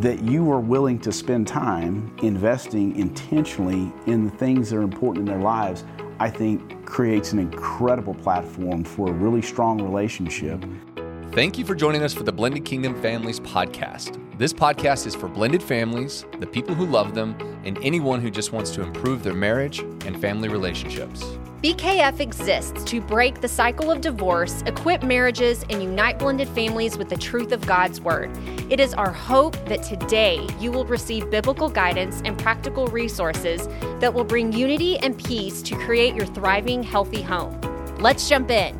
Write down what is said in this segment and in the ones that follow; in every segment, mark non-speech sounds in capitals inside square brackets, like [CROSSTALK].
that you are willing to spend time investing intentionally in the things that are important in their lives, I think creates an incredible platform for a really strong relationship. Thank you for joining us for the Blended Kingdom Families podcast. This podcast is for blended families, the people who love them, and anyone who just wants to improve their marriage and family relationships. BKF exists to break the cycle of divorce, equip marriages, and unite blended families with the truth of God's Word. It is our hope that today you will receive biblical guidance and practical resources that will bring unity and peace to create your thriving, healthy home. Let's jump in.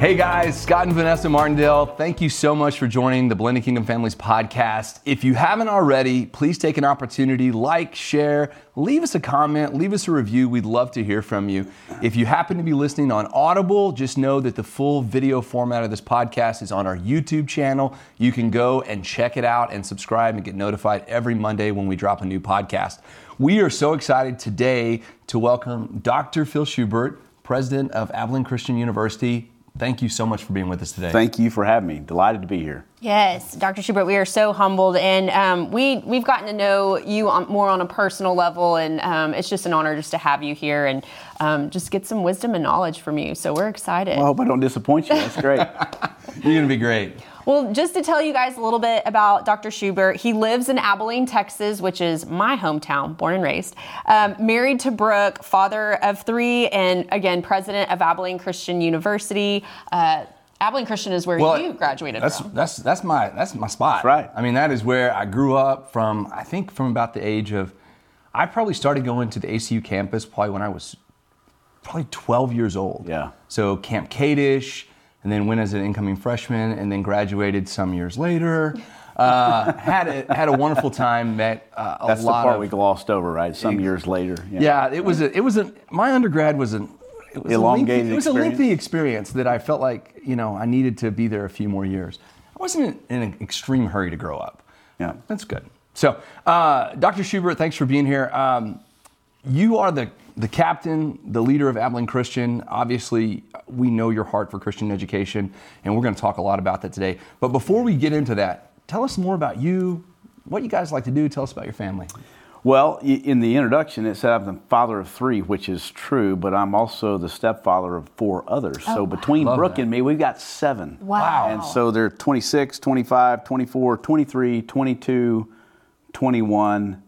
Hey guys, Scott and Vanessa Martindale, thank you so much for joining the Blended Kingdom Families podcast. If you haven't already, please take an opportunity, like, share, leave us a comment, leave us a review. We'd love to hear from you. If you happen to be listening on Audible, just know that the full video format of this podcast is on our YouTube channel. You can go and check it out and subscribe and get notified every Monday when we drop a new podcast. We are so excited today to welcome Dr. Phil Schubert, president of Abilene Christian University Thank you so much for being with us today. Thank you for having me. Delighted to be here. Yes, Dr. Schubert, we are so humbled, and um, we we've gotten to know you on, more on a personal level, and um, it's just an honor just to have you here and um, just get some wisdom and knowledge from you. So we're excited. Well, I hope I don't disappoint you. That's great. [LAUGHS] You're going to be great. Well, just to tell you guys a little bit about Dr. Schubert, he lives in Abilene, Texas, which is my hometown, born and raised. Um, married to Brooke, father of three, and again, president of Abilene Christian University. Uh, Abilene Christian is where well, you graduated that's, from. That's that's my that's my spot. That's right. I mean, that is where I grew up from. I think from about the age of, I probably started going to the ACU campus probably when I was probably 12 years old. Yeah. So Camp Kadesh, and then went as an incoming freshman, and then graduated some years later. Uh, had a had a wonderful time. Met uh, a That's lot the part of, we glossed over, right? Some years later. Yeah, yeah it was a, it was a my undergrad was an it was elongated. A lengthy, it was a lengthy experience that I felt like you know I needed to be there a few more years. I wasn't in an extreme hurry to grow up. Yeah, that's good. So, uh, Dr. Schubert, thanks for being here. Um, you are the the captain, the leader of Abilene Christian. Obviously, we know your heart for Christian education, and we're going to talk a lot about that today. But before we get into that, tell us more about you, what you guys like to do. Tell us about your family. Well, in the introduction, it said I'm the father of three, which is true, but I'm also the stepfather of four others. Oh, so between Brooke that. and me, we've got seven. Wow. And so they're 26, 25, 24, 23, 22, 21,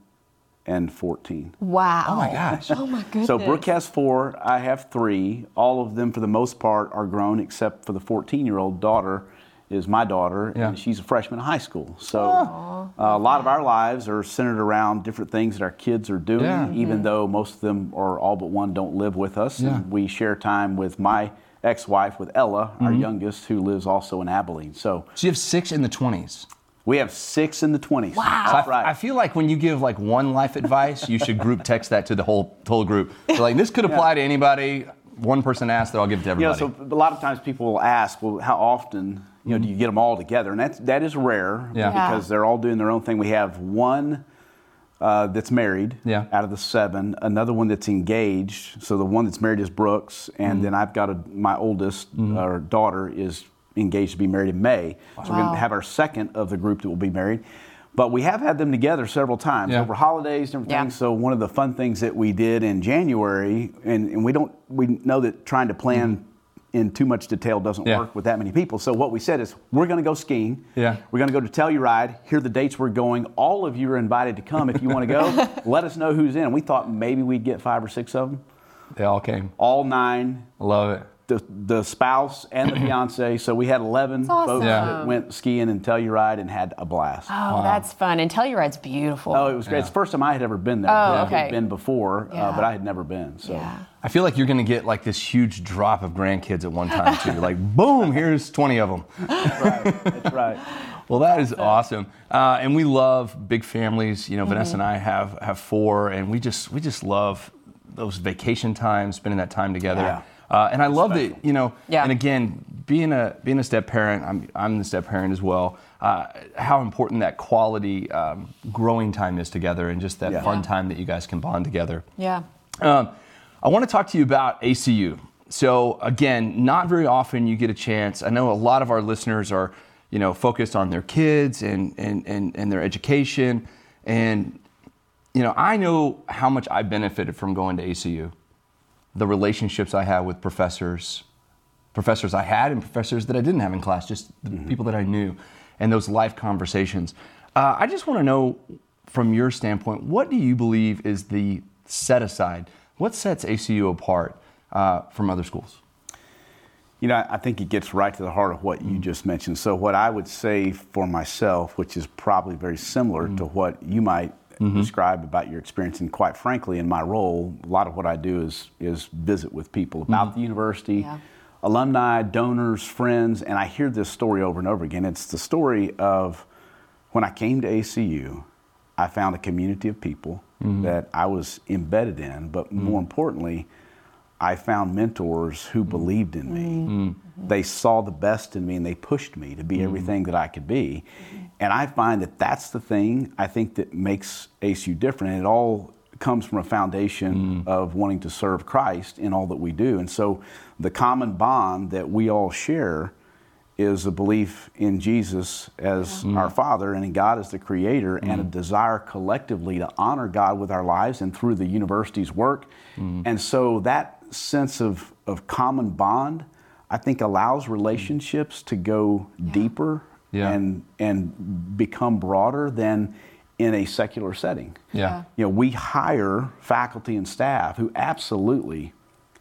and 14. Wow. Oh my gosh. oh my goodness. So Brooke has four, I have three. All of them, for the most part, are grown except for the 14 year old daughter is my daughter, yeah. and she's a freshman in high school. So uh, a lot of our lives are centered around different things that our kids are doing, yeah. even mm-hmm. though most of them, or all but one, don't live with us. Yeah. And we share time with my ex-wife, with Ella, mm-hmm. our youngest, who lives also in Abilene. So, so you have six in the 20s. We have six in the 20s. Wow. So I, right. I feel like when you give like one life advice, you should group text that to the whole whole group. So like this could apply yeah. to anybody. One person asked that I'll give it to everybody. You know, so a lot of times people will ask, well, how often, you know, do you get them all together? And that's, that is rare yeah. because they're all doing their own thing. We have one uh, that's married yeah. out of the seven, another one that's engaged. So the one that's married is Brooke's, and mm-hmm. then I've got a, my oldest, mm-hmm. our daughter, is engaged to be married in May. Wow. So we're going to have our second of the group that will be married. But we have had them together several times yeah. over holidays, different yeah. things. So one of the fun things that we did in January, and, and we don't, we know that trying to plan mm-hmm. in too much detail doesn't yeah. work with that many people. So what we said is, we're going to go skiing. Yeah. We're going to go to Telluride. Here are the dates we're going. All of you are invited to come if you want to go. [LAUGHS] Let us know who's in. We thought maybe we'd get five or six of them. They all came. All nine. I love it the, the spouse and the [CLEARS THROAT] fiance. So we had 11 awesome. folks yeah. that went skiing in Telluride and had a blast. Oh, wow. that's fun. And Telluride's beautiful. Oh, it was great. Yeah. It's the first time I had ever been there. Oh, okay. I had been before, uh, yeah. uh, but I had never been. So. Yeah. I feel like you're going to get like this huge drop of grandkids at one time too. like, [LAUGHS] boom, here's 20 of them. That's right. That's right. [LAUGHS] Well, that is awesome, uh, and we love big families. You know, mm-hmm. Vanessa and I have have four, and we just we just love those vacation times, spending that time together. Yeah. Uh, and I love that, you know, yeah. and again, being a being a step parent, I'm I'm the step parent as well. Uh, how important that quality um, growing time is together, and just that yeah. fun time that you guys can bond together. Yeah. Um, I want to talk to you about ACU. So again, not very often you get a chance. I know a lot of our listeners are you know, focused on their kids and, and, and, and their education. And, you know, I know how much I benefited from going to ACU. The relationships I have with professors, professors I had and professors that I didn't have in class, just the mm-hmm. people that I knew, and those life conversations. Uh, I just want to know, from your standpoint, what do you believe is the set aside? What sets ACU apart uh, from other schools? You know, I think it gets right to the heart of what you mm-hmm. just mentioned. So, what I would say for myself, which is probably very similar mm-hmm. to what you might mm-hmm. describe about your experience, and quite frankly, in my role, a lot of what I do is is visit with people about mm-hmm. the university. Yeah alumni, donors, friends, and I hear this story over and over again. It's the story of when I came to ACU, I found a community of people mm-hmm. that I was embedded in, but mm-hmm. more importantly, I found mentors who mm-hmm. believed in me. Mm-hmm. They saw the best in me and they pushed me to be mm-hmm. everything that I could be. And I find that that's the thing I think that makes ACU different. And it all comes from a foundation mm. of wanting to serve Christ in all that we do. And so the common bond that we all share is a belief in Jesus as yeah. our mm. Father and in God as the Creator, mm. and a mm. desire collectively to honor God with our lives and through the university's work. Mm. And so that sense of, of common bond, I think, allows relationships to go yeah. deeper yeah. and and become broader than in a secular setting. Yeah. You know, we hire faculty and staff who absolutely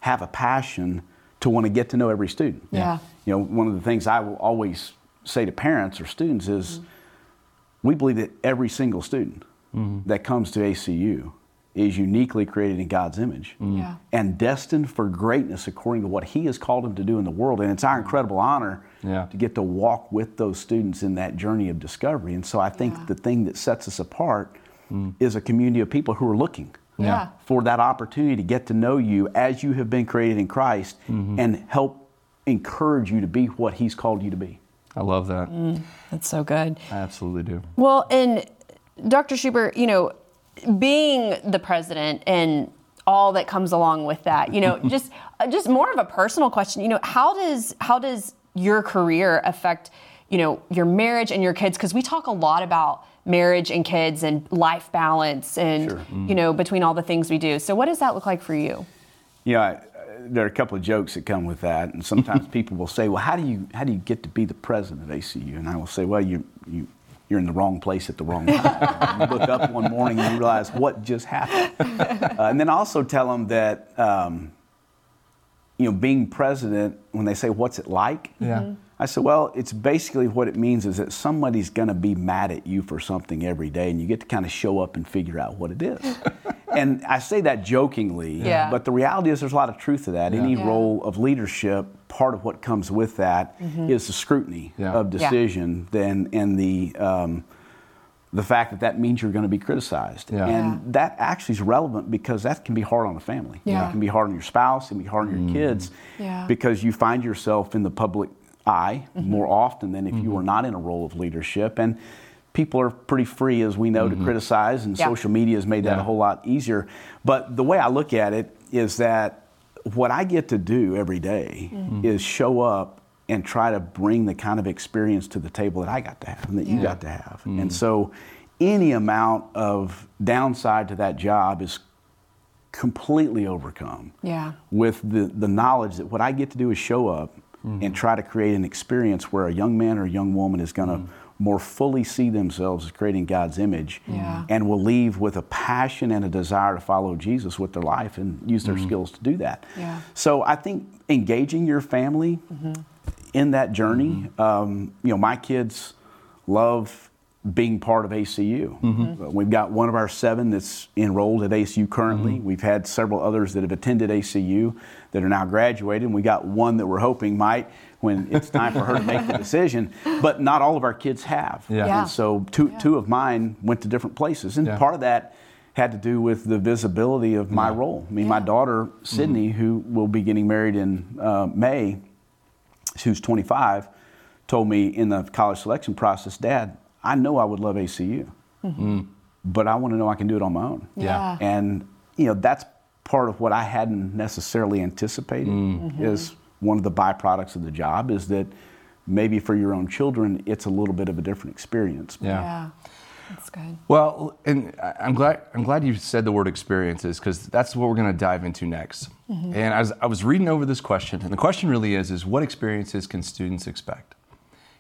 have a passion to want to get to know every student. Yeah. You know, one of the things I will always say to parents or students is mm-hmm. we believe that every single student mm-hmm. that comes to ACU is uniquely created in God's image mm-hmm. yeah. and destined for greatness according to what He has called him to do in the world. And it's our incredible honor yeah. to get to walk with those students in that journey of discovery. And so I think yeah. the thing that sets us apart mm. is a community of people who are looking. Yeah. For that opportunity to get to know you as you have been created in Christ mm-hmm. and help encourage you to be what He's called you to be. I love that. Mm, that's so good. I absolutely do. Well, and Dr. Schubert, you know, being the president and all that comes along with that, you know, [LAUGHS] just just more of a personal question. You know, how does how does your career affect, you know, your marriage and your kids? Because we talk a lot about marriage and kids and life balance and sure. mm. you know between all the things we do. So what does that look like for you? Yeah, there are a couple of jokes that come with that, and sometimes [LAUGHS] people will say, "Well, how do you how do you get to be the president of ACU?" And I will say, "Well, you you you're in the wrong place at the wrong time. you look up one morning and you realize what just happened. Uh, and then also tell them that, um, you know, being president, when they say, what's it like? Yeah. Mm-hmm. I said, well, it's basically what it means is that somebody's going to be mad at you for something every day, and you get to kind of show up and figure out what it is. And I say that jokingly, yeah. but the reality is there's a lot of truth to that. Yeah. Any yeah. role of leadership, part of what comes with that mm-hmm. is the scrutiny of decision then and the um, the fact that that means you're going to be criticized. And that actually is relevant because that can be hard on a family. Yeah. It can be hard on your spouse, it can be hard on your mm. kids because you find yourself in the public eye mm-hmm. more often than if mm-hmm. you were not in a role of leadership. And people are pretty free, as we know, mm-hmm. to criticize, and yeah. social media has made that yeah. a whole lot easier. But the way I look at it is that what I get to do every day mm-hmm. is show up and try to bring the kind of experience to the table that I got to have and that yeah. you got to have. And mm-hmm. so any amount of downside to that job is completely overcome yeah. with the, the knowledge that what I get to do is show up mm-hmm. and try to create an experience where a young man or a young woman is going to mm-hmm more fully see themselves as creating God's image yeah. and will leave with a passion and a desire to follow Jesus with their life and use their mm-hmm. skills to do that. Yeah. So I think engaging your family mm-hmm. in that journey, mm-hmm. um, you know, my kids love being part of ACU. Mm-hmm. Uh, we've got one of our seven that's enrolled at ACU currently. Mm-hmm. We've had several others that have attended ACU that are now graduated. And we got one that we're hoping might when it's time for her to make the decision. But not all of our kids have. Yeah. yeah. And so two, yeah. two of mine went to different places. And yeah. part of that had to do with the visibility of my role. I mean, my daughter, Sydney, mm-hmm. who will be getting married in uh, May, who's 25, told me in the college selection process, Dad, I know I would love ACU, mm-hmm. but I want to know I can do it on my own. Yeah. And, you know, that's part of what I hadn't necessarily anticipated mm-hmm. is one of the byproducts of the job is that maybe for your own children, it's a little bit of a different experience. Yeah. yeah. That's good. Well, and I'm glad I'm glad you said the word experiences because that's what we're going to dive into next. Mm-hmm. And I was, I was reading over this question, and the question really is: is what experiences can students expect?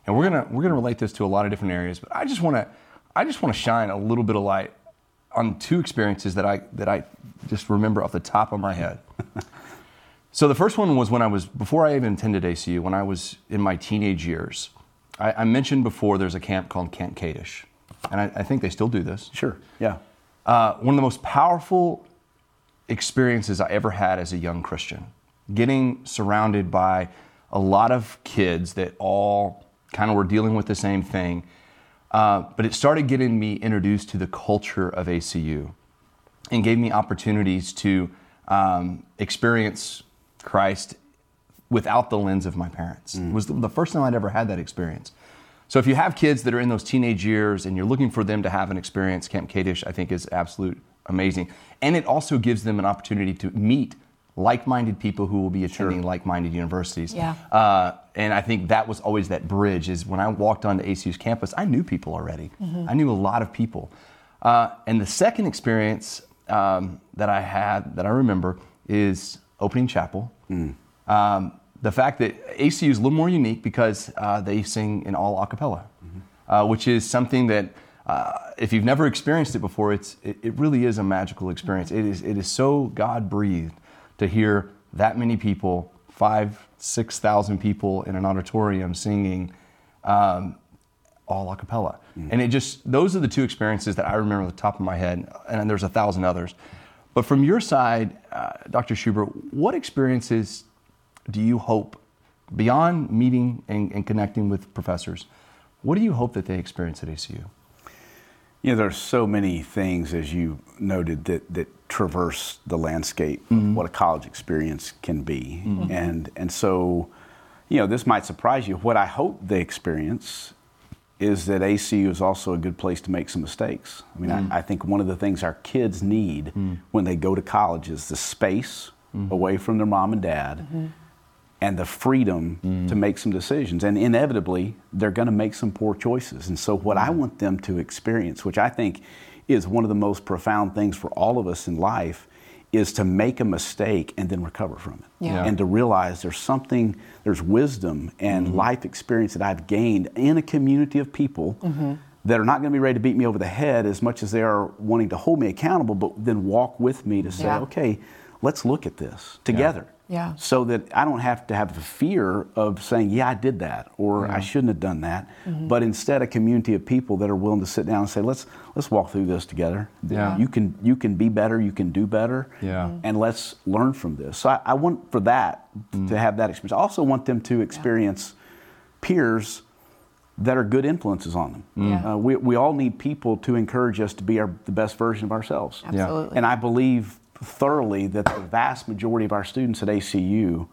And we're gonna we're gonna relate this to a lot of different areas, but I just want to I just want to shine a little bit of light on two experiences that I that I just remember off the top of my head. [LAUGHS] so the first one was when I was before I even attended ACU, when I was in my teenage years. I, I mentioned before there's a camp called Camp Kadesh and I, I think they still do this. Sure, yeah. Uh, one of the most powerful experiences I ever had as a young Christian, getting surrounded by a lot of kids that all kind of were dealing with the same thing. Uh, but it started getting me introduced to the culture of ACU and gave me opportunities to um, experience Christ without the lens of my parents. Mm. It was the first time I'd ever had that experience. So if you have kids that are in those teenage years and you're looking for them to have an experience, Camp Kadesh, I think is absolute amazing. And it also gives them an opportunity to meet like-minded people who will be attending sure. like-minded universities. Yeah. Uh, and I think that was always that bridge. Is when I walked onto ACU's campus, I knew people already. Mm-hmm. I knew a lot of people. Uh, and the second experience um, that I had that I remember is opening chapel. Mm. Um, the fact that ACU is a little more unique because uh, they sing in all a cappella, mm-hmm. uh, which is something that uh, if you've never experienced it before, it's, it, it really is a magical experience. It is, it is so God breathed to hear that many people, five, 6,000 people in an auditorium singing um, all a cappella. Mm-hmm. And it just, those are the two experiences that I remember at the top of my head, and there's a thousand others. But from your side, uh, Dr. Schubert, what experiences do you hope, beyond meeting and, and connecting with professors, what do you hope that they experience at ACU? You know, there's so many things, as you noted, that, that traverse the landscape mm-hmm. of what a college experience can be. Mm-hmm. And, and so, you know, this might surprise you. What I hope they experience is that ACU is also a good place to make some mistakes. I mean, mm-hmm. I, I, think one of the things our kids need mm. when they go to college is the space mm-hmm. away from their mom and dad mm-hmm and the freedom mm. to make some decisions. And inevitably, they're going to make some poor choices. And so, what I mm. want them to experience, which I think is one of the most profound things for all of us in life, is to make a mistake and then recover from it. Yeah. And to realize there's something, there's wisdom and mm-hmm. life experience that I've gained in a community of people. Mm-hmm. That are not going to be ready to beat me over the head as much as they are wanting to hold me accountable, but then walk with me to say, yeah. okay, let's look at this together. Yeah. Yeah. So that I don't have to have the fear of saying, yeah, I did that or yeah. I shouldn't have done that. Mm-hmm. But instead a community of people that are willing to sit down and say, let's let's walk through this together. Yeah. You can you can be better, you can do better. Yeah. Mm-hmm. And let's learn from this. So I, I want for that mm-hmm. to have that experience. I also want them to experience peers that are good influences on them. Mm. Uh, we, we all need people to encourage us to be our, the best version of ourselves. Absolutely. And I believe thoroughly that the vast majority of our students at ACU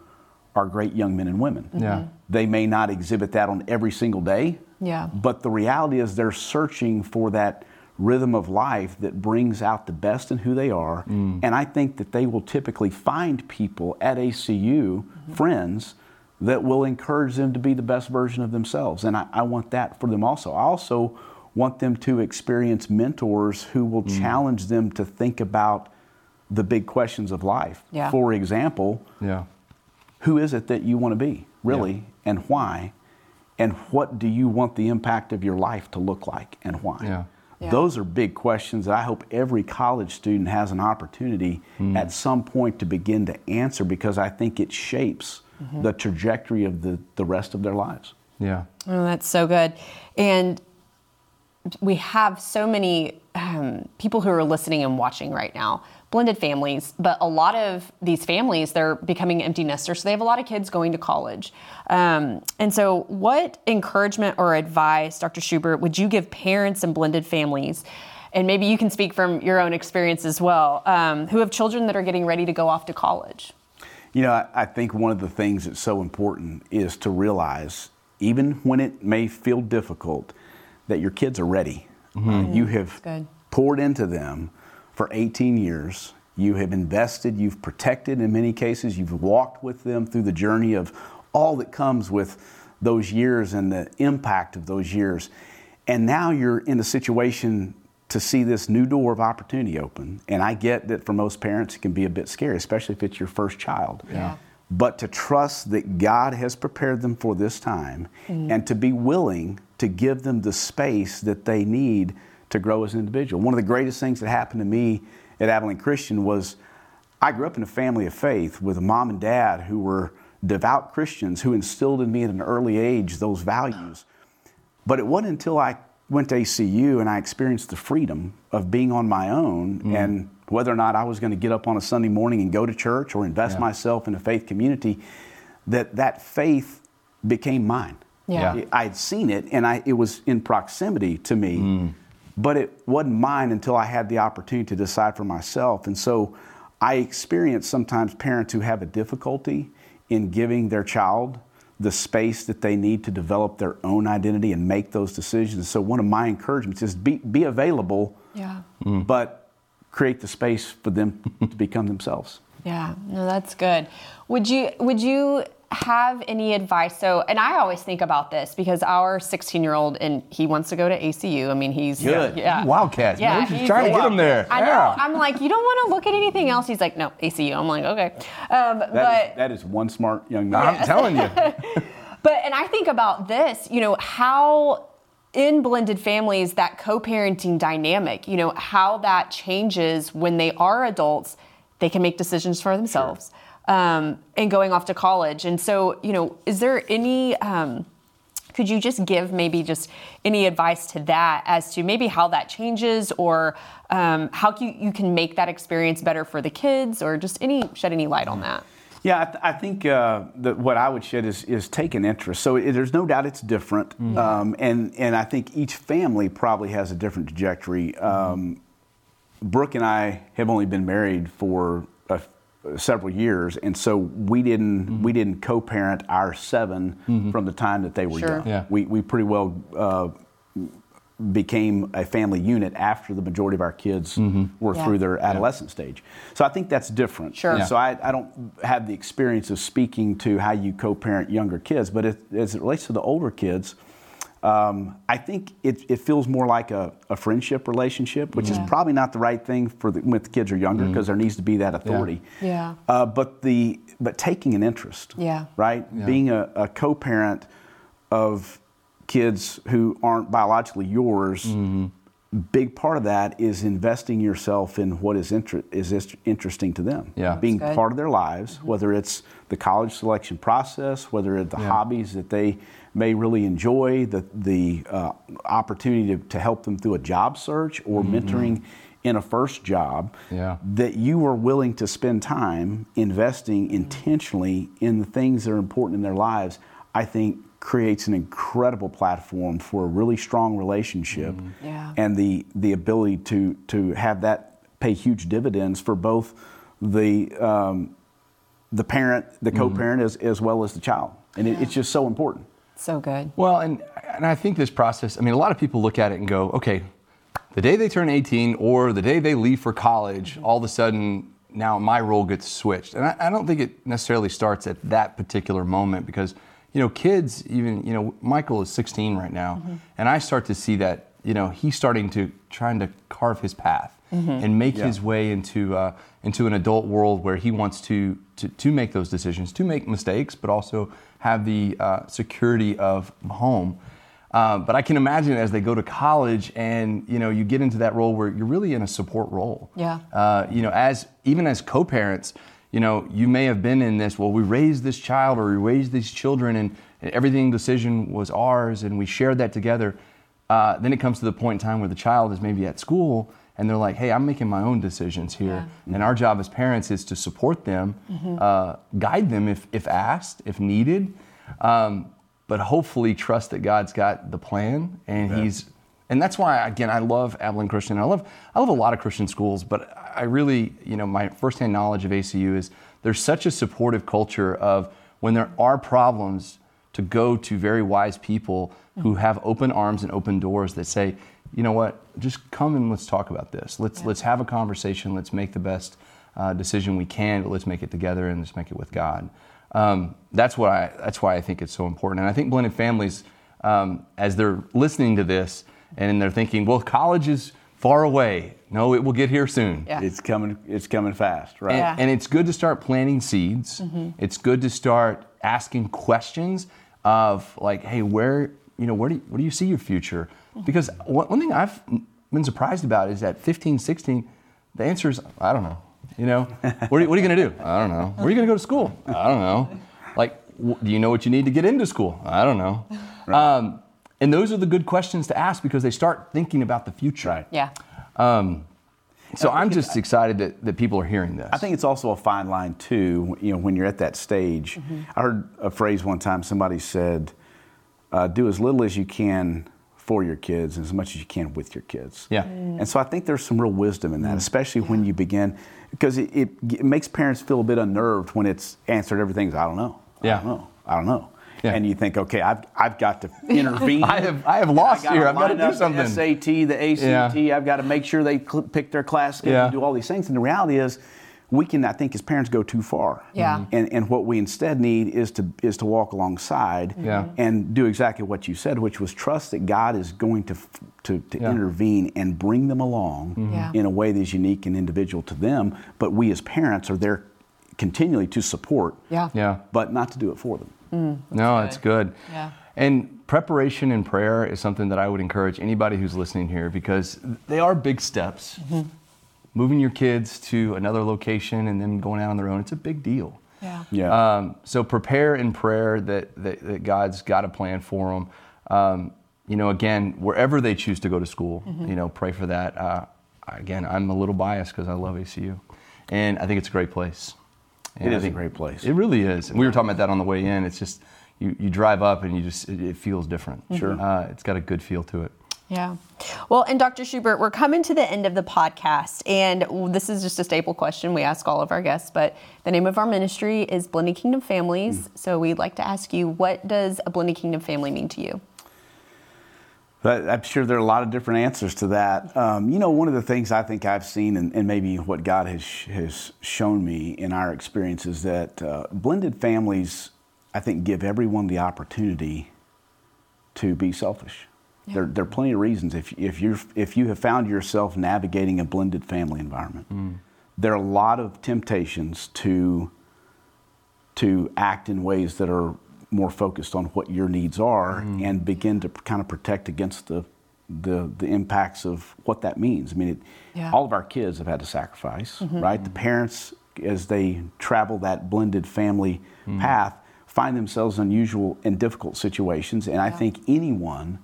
are great young men and women. Mm-hmm. Yeah. They may not exhibit that on every single day. Yeah. But the reality is they're searching for that rhythm of life that brings out the best in who they are. Mm. And I think that they will typically find people at ACU, mm-hmm. friends, that will encourage them to be the best version of themselves. And I, I, want that for them also. I also want them to experience mentors who will mm. challenge them to think about the big questions of life. Yeah. For example, yeah. who is it that you want to be, really, yeah. and why? And what do you want the impact of your life to look like, and why? Yeah. Yeah. Those are big questions that I hope every college student has an opportunity mm. at some point to begin to answer because I think it shapes mm-hmm. the trajectory of the, the rest of their lives. Yeah. Oh, that's so good. And we have so many um, people who are listening and watching right now blended families, but a lot of these families, they're becoming empty nesters. So they have a lot of kids going to college. Um, and so, what encouragement or advice, Dr. Schubert, would you give parents and blended families? And maybe you can speak from your own experience as well, um, who have children that are getting ready to go off to college. You know, I, I think one of the things that's so important is to realize, even when it may feel difficult, that your kids are ready. Mm-hmm. Uh, you have poured into them for 18 years. You have invested, you've protected in many cases, you've walked with them through the journey of all that comes with those years and the impact of those years. And now you're in a situation to see this new door of opportunity open. And I get that for most parents it can be a bit scary, especially if it's your first child. Yeah. But to trust that God has prepared them for this time mm. and to be willing to give them the space that they need to grow as an individual. One of the greatest things that happened to me at Abilene Christian was I grew up in a family of faith with a mom and dad who were devout Christians who instilled in me at an early age those values. But it wasn't until I went to ACU and I experienced the freedom of being on my own mm. and whether or not I was going to get up on a Sunday morning and go to church or invest yeah. myself in a faith community, that that faith became mine. Yeah. I had seen it and I, it was in proximity to me, mm. but it wasn't mine until I had the opportunity to decide for myself. And so I experience sometimes parents who have a difficulty in giving their child the space that they need to develop their own identity and make those decisions. So one of my encouragements is be, be available, yeah. Mm. but create the space for them to become themselves. Yeah, no, that's good. Would you would you have any advice? So, and I always think about this because our 16 year old and he wants to go to ACU. I mean, he's good. Yeah, Wildcats. Yeah, he's trying to get him there. I yeah. know. I'm like, you don't want to look at anything else. He's like, no, ACU. I'm like, okay. Um, that but is, that is one smart young man. I'm telling you. [LAUGHS] [LAUGHS] but and I think about this. You know how in blended families that co-parenting dynamic you know how that changes when they are adults they can make decisions for themselves sure um, and going off to college. And so, you know, is there any, um, could you just give maybe just any advice to that as to maybe how that changes or um, how you, you can make that experience better for the kids or just any, shed any light on that? Yeah, I, th- I think uh, that what I would shed is, is take an interest. So it, there's no doubt it's different, mm-hmm. um, and and I think each family probably has a different trajectory. Um, Brooke and I have only been married for several years, and so we didn't mm-hmm. we didn't co-parent our 7 mm-hmm. from the time that they were sure. young. Yeah. We we pretty well. Uh, became a family unit after the majority of our kids mm-hmm. were yeah. through their adolescent yeah. stage. So I think that's different. Sure. Yeah. So I, I, don't have the experience of speaking to how you co-parent younger kids, but it, as it relates to the older kids, um, I think it, it, feels more like a, a friendship relationship, which yeah. is probably not the right thing for the, when the kids are younger because mm. there needs to be that authority. Yeah. yeah. Uh, but the but taking an interest. Yeah. Right. Yeah. Being a, a, co-parent of kids who aren't biologically yours. Mm-hmm. Big part of that is investing yourself in what is, inter- is interesting to them. Yeah. Being part of their lives, mm-hmm. whether it's the college selection process, whether it's the hobbies that they may really enjoy the, the uh, opportunity to, to help them through a job search or mm-hmm. mentoring in a first job, yeah. that you are willing to spend time investing intentionally in the things that are important in their lives, I think creates an incredible platform for a really strong relationship mm-hmm. yeah. and the, the ability to, to have that pay huge dividends for both the, um, the parent, the mm-hmm. co-parent, as, as well as the child. And it, it's just so important. So good. Well, and and I think this process. I mean, a lot of people look at it and go, okay, the day they turn 18 or the day they leave for college, mm-hmm. all of a sudden now my role gets switched. And I, I, don't think it necessarily starts at that particular moment because you know kids even you know Michael is 16 right now, mm-hmm. and I start to see that you know he's starting to trying to carve his path. Mm-hmm. and make yeah. his way into uh, into an adult world where he wants to, to to make those decisions, to make mistakes, but also have the uh, security of home. Uh, but I can imagine as they go to college and you know you get into that role where you're really in a support role. Yeah. Uh, you know, as even as co-parents, you know, you may have been in this. Well, we raised this child or we raised these children, and, and everything decision was ours, and we shared that together. Uh, then it comes to the point in time where the child is maybe at school and they're like, hey, I'm making my own decisions here. Yeah. And our job as parents is to support them, mm-hmm. uh, guide them if, if asked, if needed, um, but hopefully trust that God's got the plan and yeah. He's. And that's why, again, I love Abilene Christian. I love, I love a lot of Christian schools, but I really, you know, my firsthand knowledge of ACU is there's such a supportive culture of when there are problems to go to very wise people who mm-hmm. have open arms and open doors that say, you know what, just come and let's talk about this. Let's, yeah. let's have a conversation. Let's make the best uh, decision we can, but let's make it together and let's make it with God. Um, that's what I. That's why I think it's so important. And I think blended families, um, as they're listening to this and they're thinking, well, college is far away. No, it will get here soon. Yeah. It's coming. It's coming fast, right? And, yeah. and it's good to start planting seeds. Mm-hmm. It's good to start asking questions of like, hey, where you know where do you, where do you see your future? Because one, one thing I've been surprised about is at 15, 16, the answer is I don't know. You know, what are you, what are you going to do? I don't know. Where are you going to go to school? I don't know. Like, do you know what you need to get into school? I don't know. Right. Um, and those are the good questions to ask because they start thinking about the future. Right. Yeah. Um, so I'm just excited that, that people are hearing this. I think it's also a fine line too. You know, when you're at that stage, mm-hmm. I heard a phrase one time. Somebody said, uh, "Do as little as you can for your kids, and as much as you can with your kids." Yeah. Mm. And so I think there's some real wisdom in that, mm. especially yeah. when you begin, because it, it, it, makes parents feel a bit unnerved when it's answered everything. I don't know. Yeah. I don't know. I don't know. Yeah. And you think, okay, I've, I've got to [LAUGHS] intervene. I have I have lost here. I've got to do something. The SAT, the ACT. Yeah. I've got to make sure they cl- pick their class schedule, yeah. do all these things. And the reality is, we can, I think, as parents, go too far. Yeah. Mm-hmm. And, and what we instead need is to is to walk alongside yeah. and do exactly what you said, which was trust that God is going to to, to yeah. intervene and bring them along mm-hmm. in a way that is unique and individual to them. But we as parents are there continually to support. Yeah. Yeah. But not to do it for them. Mm, no, it's good. Yeah. And preparation and prayer is something that I would encourage anybody who's listening here because they are big steps. Mm-hmm. Moving your kids to another location and then going out on their own, it's a big deal. Yeah. yeah. Um, so prepare in prayer that, that, that, God's got a plan for them. Um, you know, again, wherever they choose to go to school, mm-hmm. you know, pray for that. Uh, again, I'm a little biased because I love ACU, and I think it's a great place. And it is a great place. It really is. And we were talking about that on the way in. It's just you, you drive up and you just it, it feels different. Sure. Uh, it's got a good feel to it. Yeah. Well, and Dr. Schubert, we're coming to the end of the podcast, and this is just a staple question we ask all of our guests. But the name of our ministry is Blended Kingdom Families. Mm. So we'd like to ask you, what does a Blended Kingdom family mean to you? But I'm sure there are a lot of different answers to that. Um, you know, one of the things I think I've seen, and, and maybe what God has has shown me in our experience, is that uh, blended families, I think, give everyone the opportunity to be selfish. Yeah. There, there, are plenty of reasons. If, if, you're, if you have found yourself navigating a blended family environment, mm. there are a lot of temptations to, to act in ways that are more focused on what your needs are mm. and begin to kind of protect against the the the impacts of what that means. I mean, it, yeah. all of our kids have had to sacrifice, mm-hmm. right? The parents, as they travel that blended family mm. path, find themselves in unusual and difficult situations. And yeah. I think anyone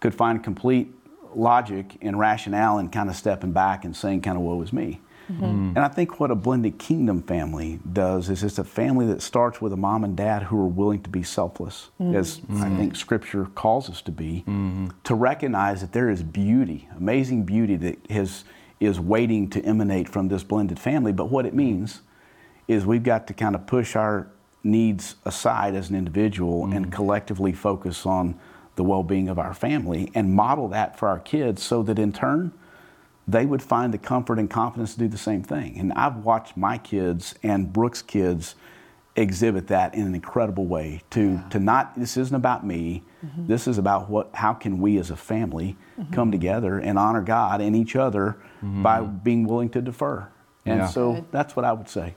could find complete logic and rationale and kind of stepping back and saying, kind of, woe is me. Mm-hmm. And I think what a blended kingdom family does is it's a family that starts with a mom and dad who are willing to be selfless, mm-hmm. as I mm-hmm. think Scripture calls us to be, mm-hmm. to recognize that there is beauty, amazing beauty that has, is waiting to emanate from this blended family. But what it means is we've got to kind of push our needs aside as an individual and mm-hmm. collectively focus on the well being of our family and model that for our kids so that in turn, they would find the comfort and confidence to do the same thing. And I've watched my kids and Brooke's kids exhibit that in an incredible way to to not this isn't about me mm-hmm. this is about what how can we as a family mm-hmm. come together and honor god and each other mm-hmm. by being willing to defer and yeah. so Good. that's what i would say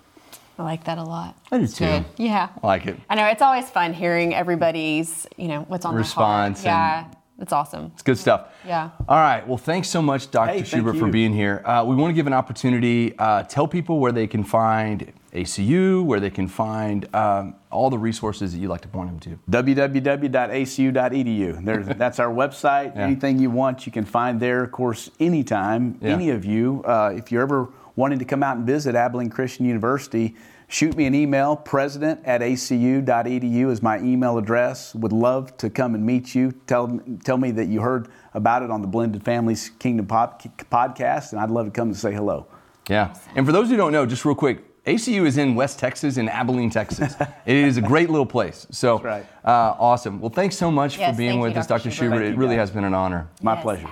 I like that a lot. I do too. Good. Yeah. I like it. I know it's always fun hearing everybody's, you know, what's on response. Their heart. Yeah. It's awesome. It's good stuff. Yeah. All right. Well, thanks so much, Dr. Hey, Schubert, for being here. Uh, we want to give an opportunity. Uh, tell people where they can find ACU, where they can find um, all the resources that you'd like to point them to. www.acu.edu. There's, [LAUGHS] that's our website. Yeah. Anything you want, you can find there. Of course, anytime, yeah. any of you, uh, if you're ever wanting to come out and visit Abilene Christian University, shoot me an email. President at acu.edu is my email address. Would love to come and meet you. Tell, tell me that you heard about it on the Blended Families Kingdom podcast, and I'd love to come and say hello. Yeah. And for those who don't know, just real quick, ACU is in West Texas, in Abilene, Texas. [LAUGHS] it is a great little place. So, right. uh, awesome. Well, thanks so much yes, for being with you, us, Dr. Schubert. Schubert. It really has been an honor. My yes, pleasure.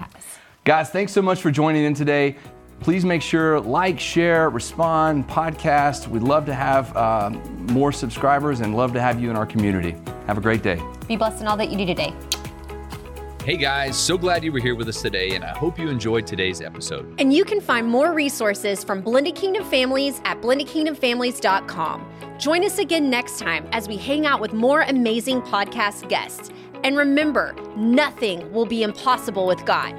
Guys, thanks so much for joining in today. Please make sure like, share, respond, podcast. We'd love to have uh, more subscribers and love to have you in our community. Have a great day. Be blessed in all that you do today. Hey guys, so glad you were here with us today, and I hope you enjoyed today's episode. And you can find more resources from Blended Kingdom Families at blendedkingdomfamilies.com. Join us again next time as we hang out with more amazing podcast guests. And remember, nothing will be impossible with God.